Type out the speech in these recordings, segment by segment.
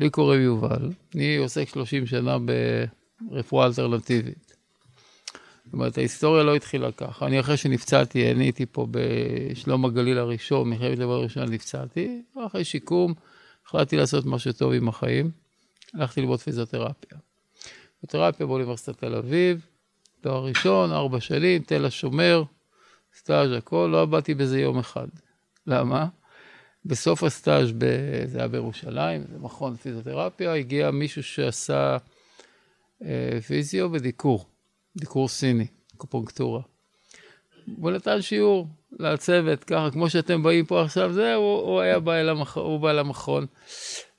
לי קוראים יובל, אני עוסק 30 שנה ברפואה אלטרנטיבית. זאת אומרת, ההיסטוריה לא התחילה ככה. אני אחרי שנפצעתי, אני הייתי פה בשלום הגליל הראשון, מלחמת לבד הראשונה נפצעתי, אחרי שיקום החלטתי לעשות משהו טוב עם החיים, הלכתי ללמוד פיזיותרפיה. פיזיותרפיה באוניברסיטת תל אביב, תואר ראשון, ארבע שנים, תל השומר, סטאז' הכל, לא עבדתי בזה יום אחד. למה? בסוף הסטאז', ב... זה היה בירושלים, זה מכון פיזיותרפיה, הגיע מישהו שעשה אה, פיזיו ודיקור, דיקור סיני, קופונקטורה. הוא נתן שיעור לצוות, ככה, כמו שאתם באים פה עכשיו, זה, הוא, הוא היה בא המכ... הוא בא למכון.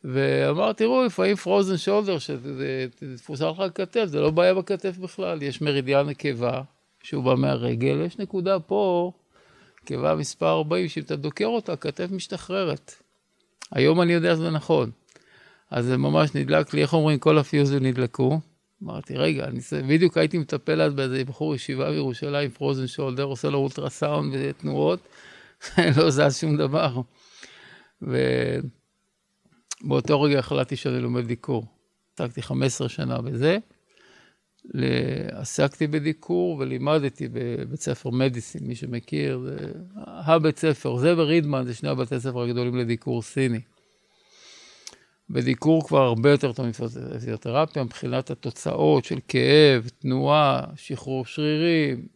ואמר, תראו, לפעמים פרוזן שולדר, שזה תפוסה לך כתף, זה לא בעיה בכתף בכלל, יש מרידיאן נקבה, שהוא בא מהרגל, יש נקודה פה, קיבה מספר 40, שאם אתה דוקר אותה, הכתף משתחררת. היום אני יודע שזה נכון. אז זה ממש נדלק לי, איך אומרים, כל הפיוזים נדלקו. אמרתי, רגע, אני בדיוק הייתי מטפל אז באיזה בחור ישיבה בירושלים, פרוזן שולדר, עושה לו אולטרסאונד ותנועות, לא זז שום דבר. ובאותו רגע החלטתי שאני לומד דיקור. עסקתי 15 שנה בזה. עסקתי בדיקור ולימדתי בבית ספר מדיסין, מי שמכיר, זה הבית ספר, זה ורידמן, זה שני הבתי ספר הגדולים לדיקור סיני. בדיקור כבר הרבה יותר טוב מפיזיותרפיה, מבחינת התוצאות של כאב, תנועה, שחרור שרירים,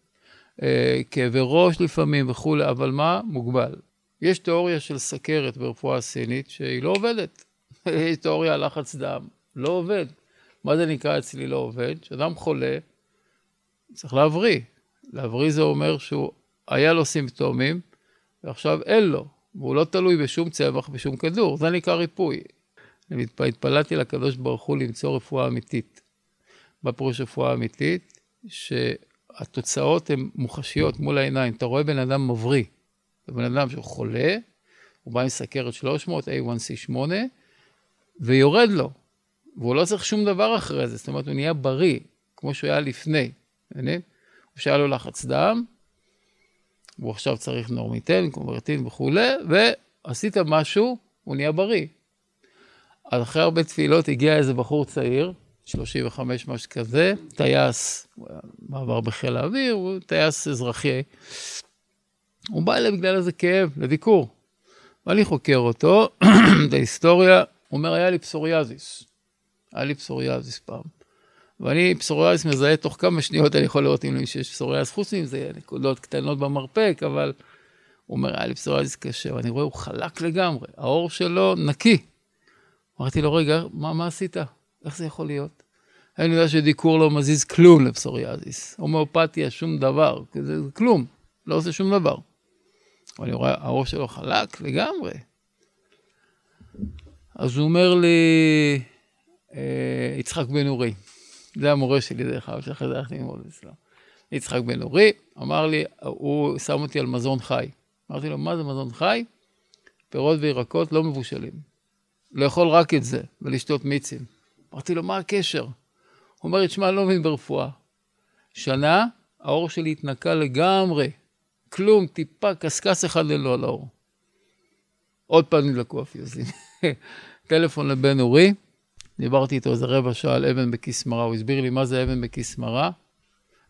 אה, כאבי ראש לפעמים וכולי, אבל מה? מוגבל. יש תיאוריה של סכרת ברפואה סינית שהיא לא עובדת. יש תיאוריה על לחץ דם, לא עובד. מה זה נקרא אצלי לא עובד? כשאדם חולה, צריך להבריא. להבריא זה אומר שהוא, היה לו סימפטומים, ועכשיו אין לו, והוא לא תלוי בשום צמח, בשום כדור, זה נקרא ריפוי. אני התפללתי לקדוש ברוך הוא למצוא רפואה אמיתית. מה פירוש רפואה אמיתית? שהתוצאות הן מוחשיות מול העיניים. אתה רואה בן אדם מבריא, זה בן אדם שהוא חולה, הוא בא עם סכרת 300, A1C8, ויורד לו. והוא לא צריך שום דבר אחרי זה, זאת אומרת, הוא נהיה בריא, כמו שהוא היה לפני, מבינים? או שהיה לו לחץ דם, והוא עכשיו צריך נורמיטן, קונברטין וכולי, ועשית משהו, הוא נהיה בריא. אז אחרי הרבה תפילות הגיע איזה בחור צעיר, 35 משהו כזה, טייס, מעבר בחיל האוויר, הוא טייס אזרחי. הוא בא אליי בגלל איזה כאב, לדיקור. ואני חוקר אותו, את ההיסטוריה, הוא אומר, היה לי פסוריאזיס. היה לי פסוריאזיס פעם. ואני פסוריאזיס מזהה תוך כמה שניות, אני יכול לראות אם יש פסוריאזיס, חוץ מזה נקודות קטנות במרפק, אבל הוא אומר, היה לי פסוריאזיס קשה, ואני רואה, הוא חלק לגמרי, העור שלו נקי. אמרתי לו, רגע, מה, מה עשית? איך זה יכול להיות? אני יודע שדיקור לא מזיז כלום לפסוריאזיס. הומאופתיה, שום דבר, זה, כלום, לא עושה שום דבר. ואני רואה, העור שלו חלק לגמרי. אז הוא אומר לי, יצחק בן אורי, זה המורה שלי דרך אגב, שאחרי זה הלכתי ללמוד אצלו. יצחק בן אורי, אמר לי, הוא שם אותי על מזון חי. אמרתי לו, מה זה מזון חי? פירות וירקות לא מבושלים. לאכול רק את זה ולשתות מיצים. אמרתי לו, מה הקשר? הוא אומר לי, תשמע, אני לא מבין ברפואה. שנה, האור שלי התנקה לגמרי. כלום, טיפה, קשקש אחד ללא על האור. עוד פעם נדלקו הפיוזים. טלפון לבן אורי, דיברתי איתו איזה רבע שעה על אבן בכיסמרה, הוא הסביר לי מה זה אבן בכיסמרה.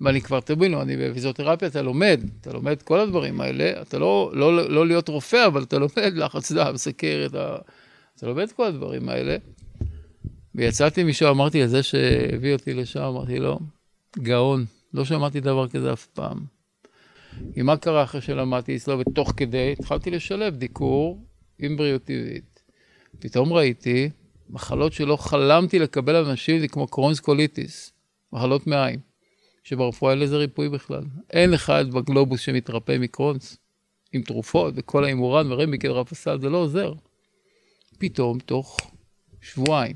ואני כבר, תבינו, אני בפיזיותרפיה, אתה לומד, אתה לומד כל הדברים האלה, אתה לא, לא, לא להיות רופא, אבל אתה לומד לחץ דם, סכרת, אתה, אתה לומד כל הדברים האלה. ויצאתי משם, אמרתי לזה שהביא אותי לשם, אמרתי לו, גאון, לא שמעתי דבר כזה אף פעם. כי מה קרה אחרי שלמדתי אצלו, ותוך כדי התחלתי לשלב דיקור עם בריאות טבעית. פתאום ראיתי מחלות שלא חלמתי לקבל אנשים, זה כמו קרוהנס קוליטיס, מחלות מעיים, שברפואה אין לזה ריפוי בכלל. אין אחד בגלובוס שמתרפא מקרוהנס, עם תרופות וכל ההימורן ורמיקל רפסל, זה לא עוזר. פתאום, תוך שבועיים,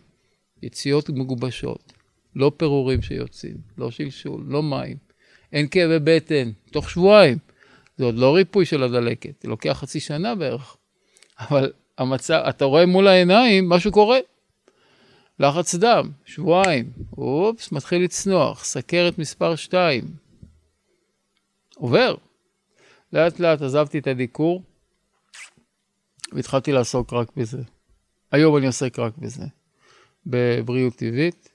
יציאות מגובשות, לא פירורים שיוצאים, לא שלשול, לא מים, אין כאבי בטן, תוך שבועיים. זה עוד לא ריפוי של הדלקת, זה לוקח חצי שנה בערך. אבל המצב, אתה רואה מול העיניים, משהו קורה. לחץ דם, שבועיים, אופס, מתחיל לצנוח, סכרת מספר 2. עובר. לאט לאט עזבתי את הדיקור והתחלתי לעסוק רק בזה. היום אני עוסק רק בזה. בבריאות טבעית.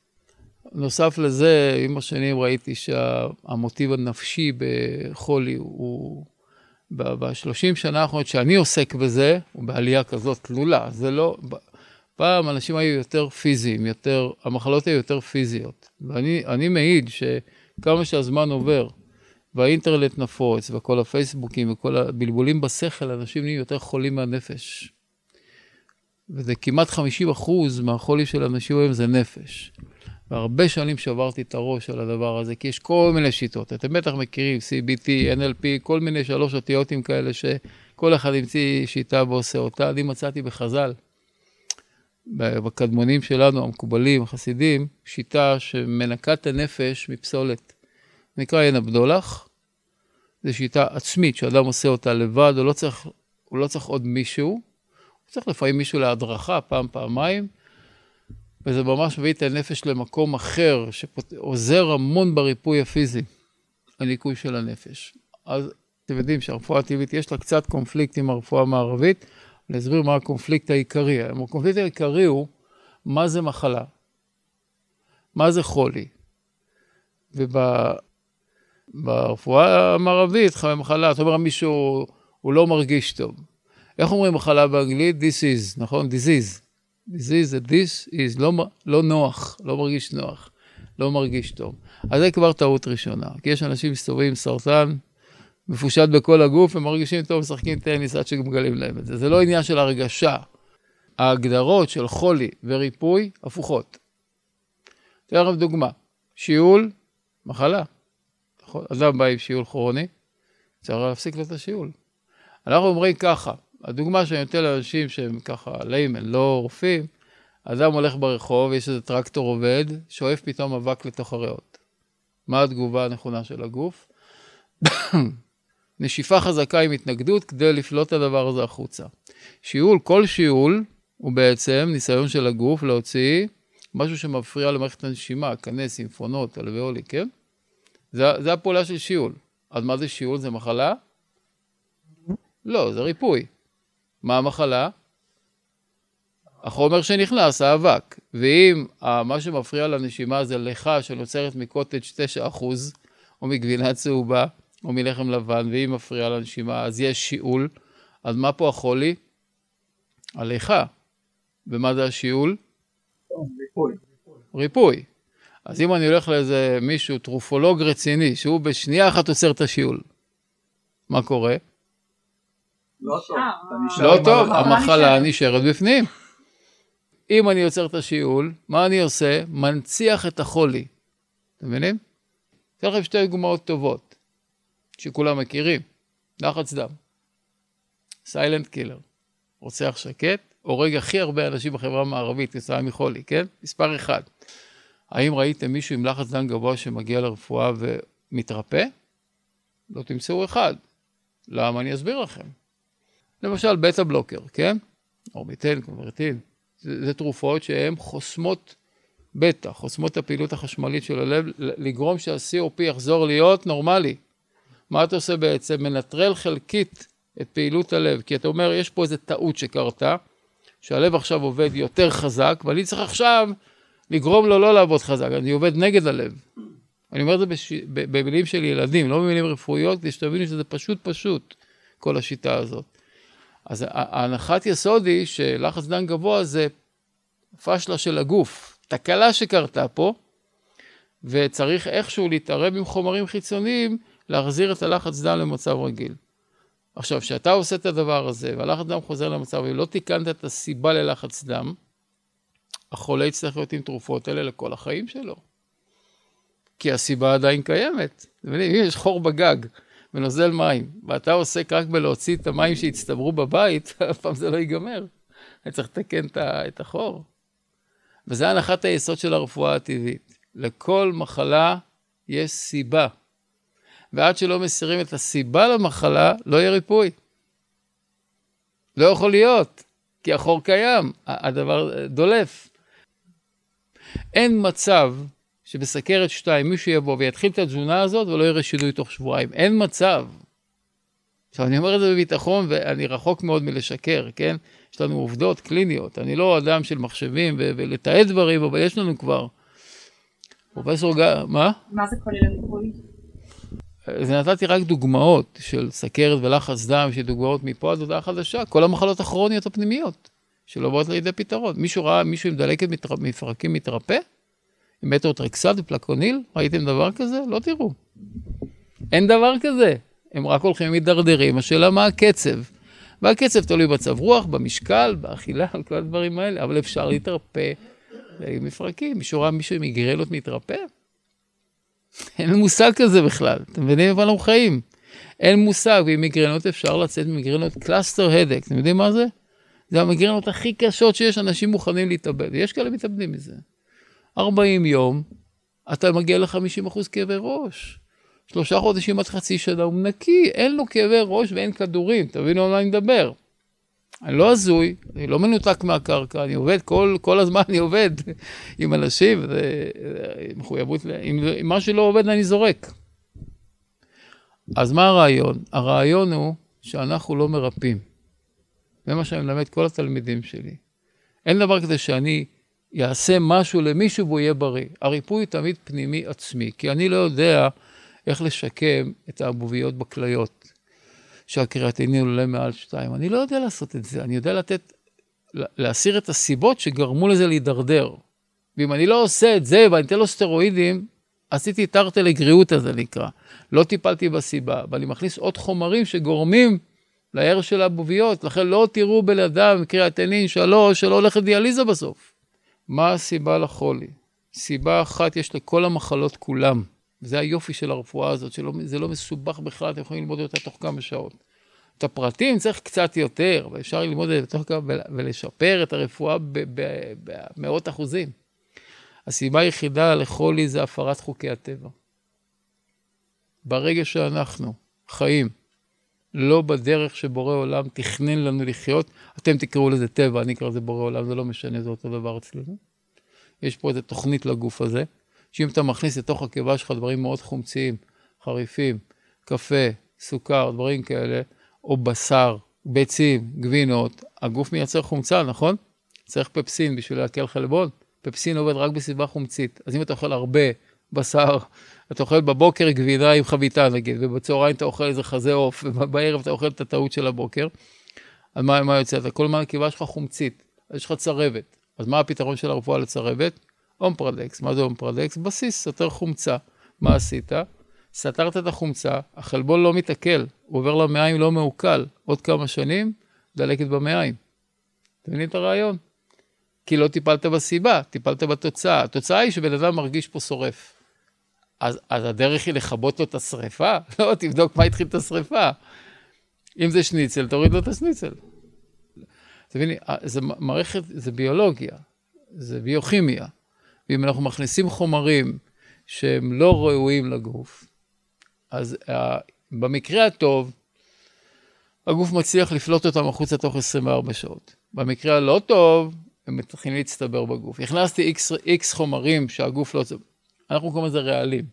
נוסף לזה, עם השנים ראיתי שהמוטיב הנפשי בחולי הוא, בשלושים שנה האחרונות שאני עוסק בזה, הוא בעלייה כזאת תלולה. זה לא, פעם אנשים היו יותר פיזיים, יותר, המחלות היו יותר פיזיות. ואני מעיד שכמה שהזמן עובר, והאינטרנט נפוץ, וכל הפייסבוקים וכל הבלבולים בשכל, אנשים נהיים יותר חולים מהנפש. וזה כמעט 50 אחוז מהחולי של אנשים היום זה נפש. והרבה שנים שברתי את הראש על הדבר הזה, כי יש כל מיני שיטות. אתם בטח מכירים CBT, NLP, כל מיני שלוש אותיותים כאלה שכל אחד המציא שיטה ועושה אותה. אני מצאתי בחז"ל, בקדמונים שלנו, המקובלים, החסידים, שיטה שמנקה את הנפש מפסולת. נקרא עין הבדולח. זו שיטה עצמית שאדם עושה אותה לבד, הוא לא צריך, הוא לא צריך עוד מישהו. הוא צריך לפעמים מישהו להדרכה, פעם, פעמיים. וזה ממש מביא את הנפש למקום אחר, שעוזר המון בריפוי הפיזי, הניקוי של הנפש. אז אתם יודעים שהרפואה הטבעית יש לה קצת קונפליקט עם הרפואה המערבית, אני אסביר מה הקונפליקט העיקרי. הקונפליקט העיקרי הוא מה זה מחלה, מה זה חולי. וברפואה המערבית, מחלה, אתה אומר מישהו, הוא לא מרגיש טוב. איך אומרים מחלה באנגלית? This is, נכון? disease. disease זה this is, לא, לא נוח, לא מרגיש נוח, לא מרגיש טוב. אז זה כבר טעות ראשונה, כי יש אנשים מסתובבים עם סרטן, מפושט בכל הגוף, הם מרגישים טוב, משחקים טניס עד שמגלים להם את זה. זה לא עניין של הרגשה. ההגדרות של חולי וריפוי הפוכות. אתן לכם דוגמה, שיעול, מחלה. אדם בא עם שיעול כרוני, צריך להפסיק לו את השיעול. אנחנו אומרים ככה, הדוגמה שאני נותן לאנשים שהם ככה ליימן, לא רופאים, אדם הולך ברחוב, יש איזה טרקטור עובד, שואף פתאום אבק לתוך הריאות. מה התגובה הנכונה של הגוף? נשיפה חזקה עם התנגדות כדי לפלוט את הדבר הזה החוצה. שיעול, כל שיעול הוא בעצם ניסיון של הגוף להוציא משהו שמפריע למערכת הנשימה, קנה, סימפונות, אלוויולי, כן? זה, זה הפעולה של שיעול. אז מה זה שיעול? זה מחלה? לא, זה ריפוי. מה המחלה? החומר שנכנס, האבק. ואם מה שמפריע לנשימה זה לך שנוצרת מקוטג' 9% או מגבינה צהובה, או מלחם לבן, והיא מפריעה לנשימה, אז יש שיעול. אז מה פה החולי? הליכה. ומה זה השיעול? ריפוי. ריפוי. אז אם אני הולך לאיזה מישהו, טרופולוג רציני, שהוא בשנייה אחת עוצר את השיעול, מה קורה? לא טוב. לא טוב, המחלה נשארת בפנים. אם אני עוצר את השיעול, מה אני עושה? מנציח את החולי. אתם מבינים? אתן לכם שתי דוגמאות טובות. שכולם מכירים, לחץ דם. סיילנט קילר. רוצח שקט, הורג הכי הרבה אנשים בחברה המערבית כתוצאה מחולי, כן? מספר אחד. האם ראיתם מישהו עם לחץ דם גבוה שמגיע לרפואה ומתרפא? לא תמצאו אחד. למה? אני אסביר לכם. למשל, בטה בלוקר, כן? אורביטן, קונברטין. זה, זה תרופות שהן חוסמות בטא, חוסמות את הפעילות החשמלית של הלב, לגרום שה-COP יחזור להיות נורמלי. מה אתה עושה בעצם? מנטרל חלקית את פעילות הלב, כי אתה אומר, יש פה איזו טעות שקרתה, שהלב עכשיו עובד יותר חזק, ואני צריך עכשיו לגרום לו לא לעבוד חזק, אני עובד נגד הלב. אני אומר את זה בש... במילים של ילדים, לא במילים רפואיות, כדי שתבינו שזה פשוט פשוט, כל השיטה הזאת. אז ההנחת יסוד היא שלחץ דם גבוה זה פשלה של הגוף, תקלה שקרתה פה, וצריך איכשהו להתערב עם חומרים חיצוניים להחזיר את הלחץ דם למצב רגיל. עכשיו, כשאתה עושה את הדבר הזה, והלחץ דם חוזר למצב, ולא תיקנת את הסיבה ללחץ דם, החולה יצטרך להיות עם תרופות האלה לכל החיים שלו. כי הסיבה עדיין קיימת. אם יש חור בגג ונוזל מים, ואתה עוסק רק בלהוציא את המים שהצטברו בבית, אף פעם זה לא ייגמר. אני צריך לתקן את החור. וזה הנחת היסוד של הרפואה הטבעית. לכל מחלה יש סיבה. ועד שלא מסירים את הסיבה למחלה, לא יהיה ריפוי. לא יכול להיות, כי החור קיים, הדבר דולף. אין מצב שבסכרת 2 מישהו יבוא ויתחיל את התזונה הזאת ולא יראה שינוי תוך שבועיים. אין מצב. עכשיו, אני אומר את זה בביטחון, ואני רחוק מאוד מלשקר, כן? יש לנו עובדות קליניות. אני לא אדם של מחשבים ולתעד דברים, אבל יש לנו כבר. פרופסור גל, מה? מה זה כולל המיפוי? זה נתתי רק דוגמאות של סכרת ולחץ דם, שדוגמאות מפה עד הודעה חדשה, כל המחלות הכרוניות הפנימיות, שלא באות לידי פתרון. מישהו ראה מישהו עם דלקת מפרקים מתרפא? עם מטוטרקסט ופלקווניל? ראיתם דבר כזה? לא תראו. אין דבר כזה. הם רק הולכים ומתדרדרים, השאלה מה הקצב. והקצב תלוי בצב רוח, במשקל, באכילה, כל הדברים האלה, אבל אפשר להתרפא עם מפרקים. מישהו ראה מישהו עם מיגרנות מתרפא? אין מושג כזה בכלל, אתם מבינים איפה אנחנו חיים? אין מושג, ועם מיגרנות אפשר לצאת ממיגרנות cluster headache, אתם יודעים מה זה? זה המיגרנות הכי קשות שיש, אנשים מוכנים להתאבד, יש כאלה מתאבדים מזה. 40 יום, אתה מגיע ל-50% כאבי ראש. שלושה חודשים עד חצי שנה הוא נקי, אין לו כאבי ראש ואין כדורים, תבינו על מה אני מדבר. אני לא הזוי, אני לא מנותק מהקרקע, אני עובד, כל, כל הזמן אני עובד עם אנשים, זה מחויבות, אם, אם משהו לא עובד אני זורק. אז מה הרעיון? הרעיון הוא שאנחנו לא מרפאים. זה מה שאני מלמד כל התלמידים שלי. אין דבר כזה שאני אעשה משהו למישהו והוא יהיה בריא. הריפוי תמיד פנימי עצמי, כי אני לא יודע איך לשקם את האבוביות בכליות. שהקריאטינין עולה מעל שתיים. אני לא יודע לעשות את זה, אני יודע לתת, להסיר את הסיבות שגרמו לזה להידרדר. ואם אני לא עושה את זה ואני אתן לו סטרואידים, עשיתי תרתי לגריעות הזה נקרא. לא טיפלתי בסיבה, ואני מכניס עוד חומרים שגורמים להר של הבוביות, לכן לא תראו בן אדם קריאטינין שלוש שלא הולך לדיאליזה בסוף. מה הסיבה לחולי? סיבה אחת יש לכל המחלות כולם. זה היופי של הרפואה הזאת, שזה לא מסובך בכלל, אתם יכולים ללמוד אותה תוך כמה שעות. את הפרטים צריך קצת יותר, ואפשר ללמוד את זה תוך כמה ולשפר את הרפואה במאות אחוזים. הסיבה היחידה לחולי זה הפרת חוקי הטבע. ברגע שאנחנו חיים לא בדרך שבורא עולם תכנן לנו לחיות, אתם תקראו לזה טבע, אני אקרא לזה בורא עולם, זה לא משנה, זה אותו דבר אצלנו. יש פה איזו תוכנית לגוף הזה. שאם אתה מכניס לתוך הקיבה שלך דברים מאוד חומציים, חריפים, קפה, סוכר, דברים כאלה, או בשר, ביצים, גבינות, הגוף מייצר חומצה, נכון? צריך פפסין בשביל להקל חלבון. פפסין עובד רק בסביבה חומצית. אז אם אתה אוכל הרבה בשר, אתה אוכל בבוקר גבינה עם חביתה נגיד, ובצהריים אתה אוכל איזה חזה עוף, ובערב אתה אוכל את הטעות של הבוקר, אז מה, מה יוצא? אתה כל הזמן הקיבה שלך חומצית, אז יש לך צרבת. אז מה הפתרון של הרפואה לצרבת? אומפרדקס. מה זה אומפרדקס? בסיס, סותר חומצה. מה עשית? סתרת את החומצה, החלבון לא מתעכל, הוא עובר למעיים לא מעוקל. עוד כמה שנים, דלקת במעיים. אתם מבינים את הרעיון? כי לא טיפלת בסיבה, טיפלת בתוצאה. התוצאה היא שבן אדם מרגיש פה שורף. אז, אז הדרך היא לכבות לו את השריפה? לא, תבדוק מה התחיל את השריפה. אם זה שניצל, תוריד לו את השניצל. אתה מבין, זה מערכת, זה ביולוגיה, זה ביוכימיה. ואם אנחנו מכניסים חומרים שהם לא ראויים לגוף, אז uh, במקרה הטוב, הגוף מצליח לפלוט אותם החוצה תוך 24 שעות. במקרה הלא טוב, הם מתחילים להצטבר בגוף. הכנסתי X חומרים שהגוף לא... אנחנו קוראים לזה רעלים.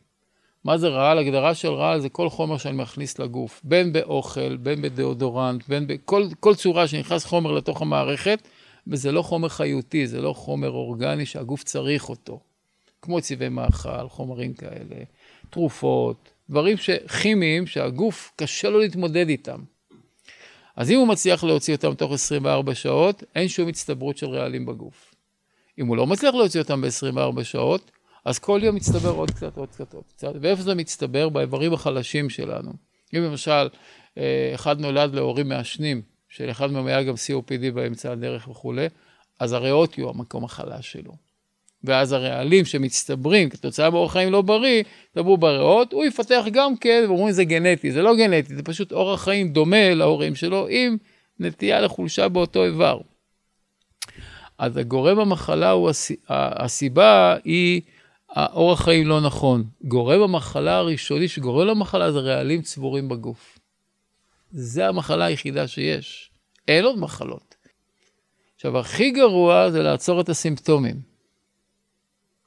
מה זה רעל? הגדרה של רעל זה כל חומר שאני מכניס לגוף, בין באוכל, בין בדאודורנט, בין בכל צורה שנכנס חומר לתוך המערכת, וזה לא חומר חיותי, זה לא חומר אורגני שהגוף צריך אותו. כמו צבעי מאכל, חומרים כאלה, תרופות, דברים כימיים שהגוף קשה לו להתמודד איתם. אז אם הוא מצליח להוציא אותם תוך 24 שעות, אין שום הצטברות של רעלים בגוף. אם הוא לא מצליח להוציא אותם ב-24 שעות, אז כל יום מצטבר עוד קצת, עוד קצת, עוד קצת. ואיפה זה מצטבר? באיברים החלשים שלנו. אם למשל, אה, אחד נולד להורים מעשנים, שלאחד מהם היה גם COPD באמצע הדרך וכולי, אז הריאות יהיו המקום החלש שלו. ואז הרעלים שמצטברים כתוצאה מאורח חיים לא בריא, יצטברו בריאות, הוא יפתח גם כן, ואומרים זה גנטי, זה לא גנטי, זה פשוט אורח חיים דומה להורים שלו, עם נטייה לחולשה באותו איבר. אז הגורם המחלה הוא, הסיבה היא האורח חיים לא נכון. גורם המחלה הראשוני שגורם למחלה זה רעלים צבורים בגוף. זה המחלה היחידה שיש. אין עוד מחלות. עכשיו, הכי גרוע זה לעצור את הסימפטומים.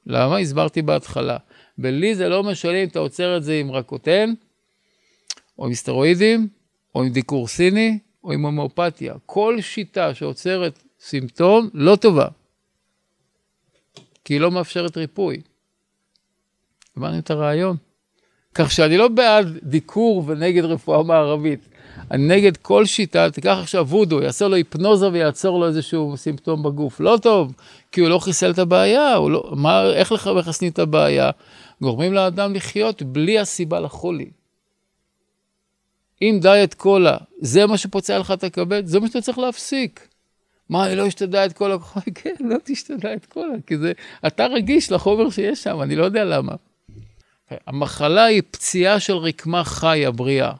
למה? הסברתי בהתחלה. בלי זה לא משנה אם אתה עוצר את זה עם רקוטן, או עם סטרואידים, או עם דיקור סיני, או עם הומאופתיה. כל שיטה שעוצרת סימפטום לא טובה, כי היא לא מאפשרת ריפוי. הבנו את הרעיון? כך שאני לא בעד דיקור ונגד רפואה מערבית. אני נגד כל שיטה, תיקח עכשיו וודו, יעשה לו היפנוזה ויעצור לו איזשהו סימפטום בגוף. לא טוב, כי הוא לא חיסל את הבעיה, לא, מה, איך לך מחסנים את הבעיה? גורמים לאדם לחיות בלי הסיבה לחולי. אם דיאט קולה, זה מה שפוצע לך את הכבד, זה מה שאתה צריך להפסיק. מה, אני לא אשתדע את כל הכוח? כן, לא תשתדע את כל כי זה, אתה רגיש לחומר שיש שם, אני לא יודע למה. המחלה היא פציעה של רקמה חיה, בריאה.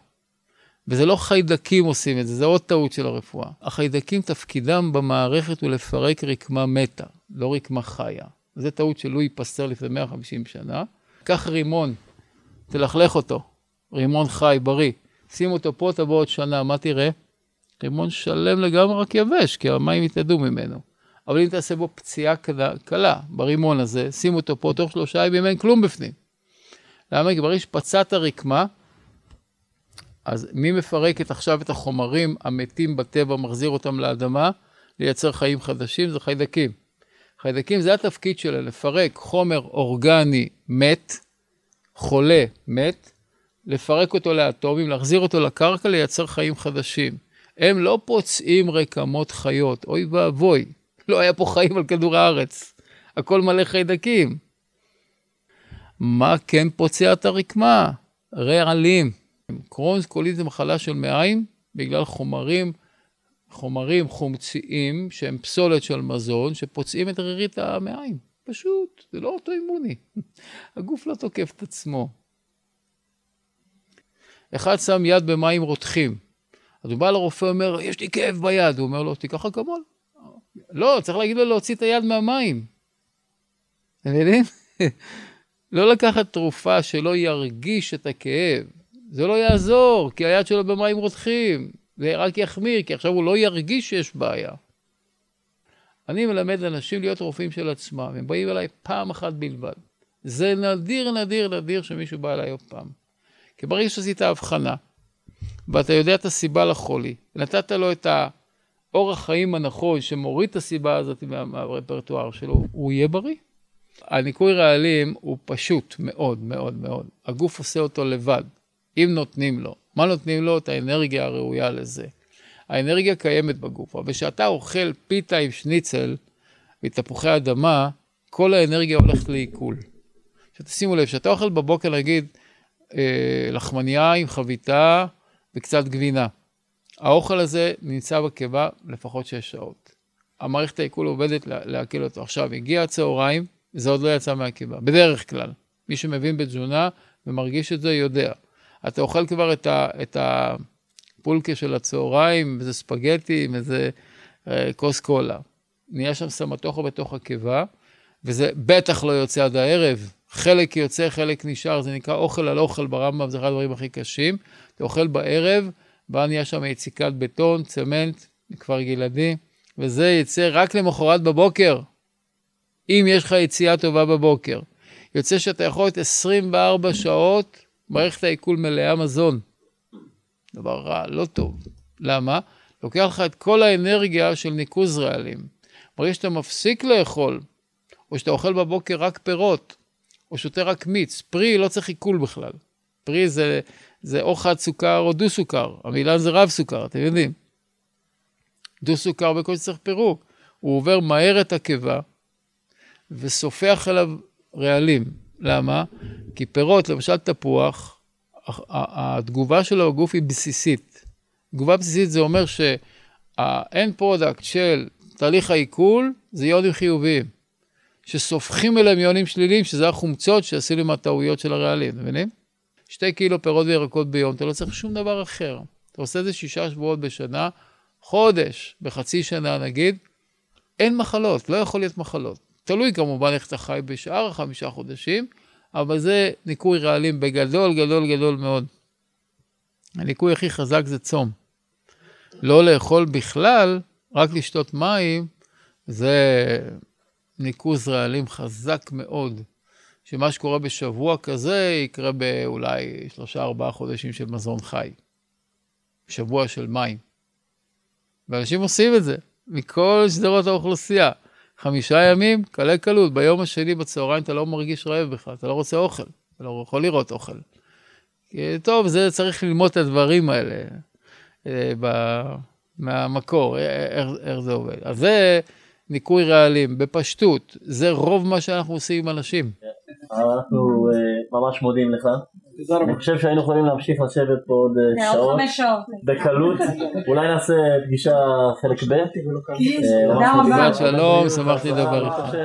וזה לא חיידקים עושים את זה, זה עוד טעות של הרפואה. החיידקים תפקידם במערכת הוא לפרק רקמה מתה, לא רקמה חיה. זו טעות שלואי פסטר לפני 150 שנה. קח רימון, תלכלך אותו, רימון חי, בריא. שים אותו פה, תבוא עוד שנה, מה תראה? רימון שלם לגמרי, רק יבש, כי המים יתאדו ממנו. אבל אם תעשה בו פציעה קלה, קלה ברימון הזה, שים אותו פה, תוך שלושה ימים אין כלום בפנים. למה? כי ברגע שפצעת רקמה, אז מי מפרקת עכשיו את החומרים המתים בטבע, מחזיר אותם לאדמה, לייצר חיים חדשים? זה חיידקים. חיידקים זה התפקיד שלהם, לפרק חומר אורגני מת, חולה מת, לפרק אותו לאטומים, להחזיר אותו לקרקע, לייצר חיים חדשים. הם לא פוצעים רקמות חיות, אוי ואבוי, לא היה פה חיים על כדור הארץ, הכל מלא חיידקים. מה כן פוצע את הרקמה? רעלים. קרונס קולית זה מחלה של מעיים בגלל חומרים, חומרים חומציים שהם פסולת של מזון שפוצעים את רירית המעיים. פשוט, זה לא אוטואימוני. הגוף לא תוקף את עצמו. אחד שם יד במים רותחים. אז הוא בא לרופא ואומר, יש לי כאב ביד. הוא אומר לו, תיקח אקמול. לא, צריך להגיד לו להוציא את היד מהמים. אתם יודעים? לא לקחת תרופה שלא ירגיש את הכאב. זה לא יעזור, כי היד שלו במים רותחים. זה רק יחמיר, כי עכשיו הוא לא ירגיש שיש בעיה. אני מלמד אנשים להיות רופאים של עצמם, הם באים אליי פעם אחת בלבד. זה נדיר, נדיר, נדיר שמישהו בא אליי עוד פעם. כי ברגע שעשית הבחנה, ואתה יודע את הסיבה לחולי, ונתת לו את האורח חיים הנכון שמוריד את הסיבה הזאת מהרפרטואר שלו, הוא יהיה בריא. הניקוי רעלים הוא פשוט מאוד מאוד מאוד. הגוף עושה אותו לבד, אם נותנים לו. מה נותנים לו? את האנרגיה הראויה לזה. האנרגיה קיימת בגוף, אבל כשאתה אוכל פיתה עם שניצל ותפוחי אדמה, כל האנרגיה הולכת לעיכול. שתשימו לב, כשאתה אוכל בבוקר, נגיד, אה, לחמניה עם חביתה וקצת גבינה. האוכל הזה נמצא בקיבה לפחות שש שעות. המערכת העיכול עובדת לעכל אותו. עכשיו, הגיע הצהריים, זה עוד לא יצא מהקיבה, בדרך כלל. מי שמבין בתזונה ומרגיש את זה יודע. אתה אוכל כבר את, ה, את הפולקה של הצהריים, איזה ספגטי, עם איזה אה, כוס קולה. נהיה שם סמטוחה בתוך הקיבה, וזה בטח לא יוצא עד הערב. חלק יוצא, חלק נשאר, זה נקרא אוכל על אוכל ברמב"ם, זה אחד הדברים הכי קשים. אתה אוכל בערב, ואז נהיה שם יציקת בטון, צמנט, כפר גלעדי, וזה יצא רק למחרת בבוקר, אם יש לך יציאה טובה בבוקר. יוצא שאתה יכול להיות 24 שעות, מערכת העיכול מלאה מזון. דבר רע, לא טוב. למה? לוקח לך את כל האנרגיה של ניקוז רעלים. ברגע שאתה מפסיק לאכול, או שאתה אוכל בבוקר רק פירות, או שותה רק מיץ, פרי לא צריך עיכול בכלל. פרי זה, זה או חד סוכר או דו סוכר, המילה זה רב סוכר, אתם יודעים. דו סוכר בקושי צריך פירוק. הוא עובר מהר את הקיבה וסופח אליו רעלים. למה? כי פירות, למשל תפוח, התגובה שלו בגוף היא בסיסית. תגובה בסיסית זה אומר שה-end product של תהליך העיכול זה איונים חיוביים, שסופחים אליהם איונים שליליים, שזה החומצות שעשינו מהטעויות של הרעלים, מבינים? שתי קילו פירות וירקות ביום, אתה לא צריך שום דבר אחר. אתה עושה את זה שישה שבועות בשנה, חודש, בחצי שנה נגיד, אין מחלות, לא יכול להיות מחלות. תלוי כמובן איך אתה חי בשאר החמישה חודשים, אבל זה ניקוי רעלים בגדול, גדול, גדול מאוד. הניקוי הכי חזק זה צום. לא לאכול בכלל, רק לשתות מים, זה ניקוז רעלים חזק מאוד. שמה שקורה בשבוע כזה יקרה באולי שלושה ארבעה חודשים של מזון חי. שבוע של מים. ואנשים עושים את זה, מכל שדרות האוכלוסייה. חמישה ימים, קלי קלות, ביום השני בצהריים אתה לא מרגיש רעב בכלל, אתה לא רוצה אוכל, אתה לא יכול לראות אוכל. טוב, זה צריך ללמוד את הדברים האלה אה, ב, מהמקור, אה, איך, איך זה עובד. אז זה ניקוי רעלים, בפשטות, זה רוב מה שאנחנו עושים עם אנשים. אנחנו אה, ממש מודים לך. אני חושב שהיינו יכולים להמשיך לשבת פה עוד אה, שעות. בקלות. אולי נעשה פגישה חלק ב'. אה, תודה רבה. שלום, שמחתי לדבר איתך.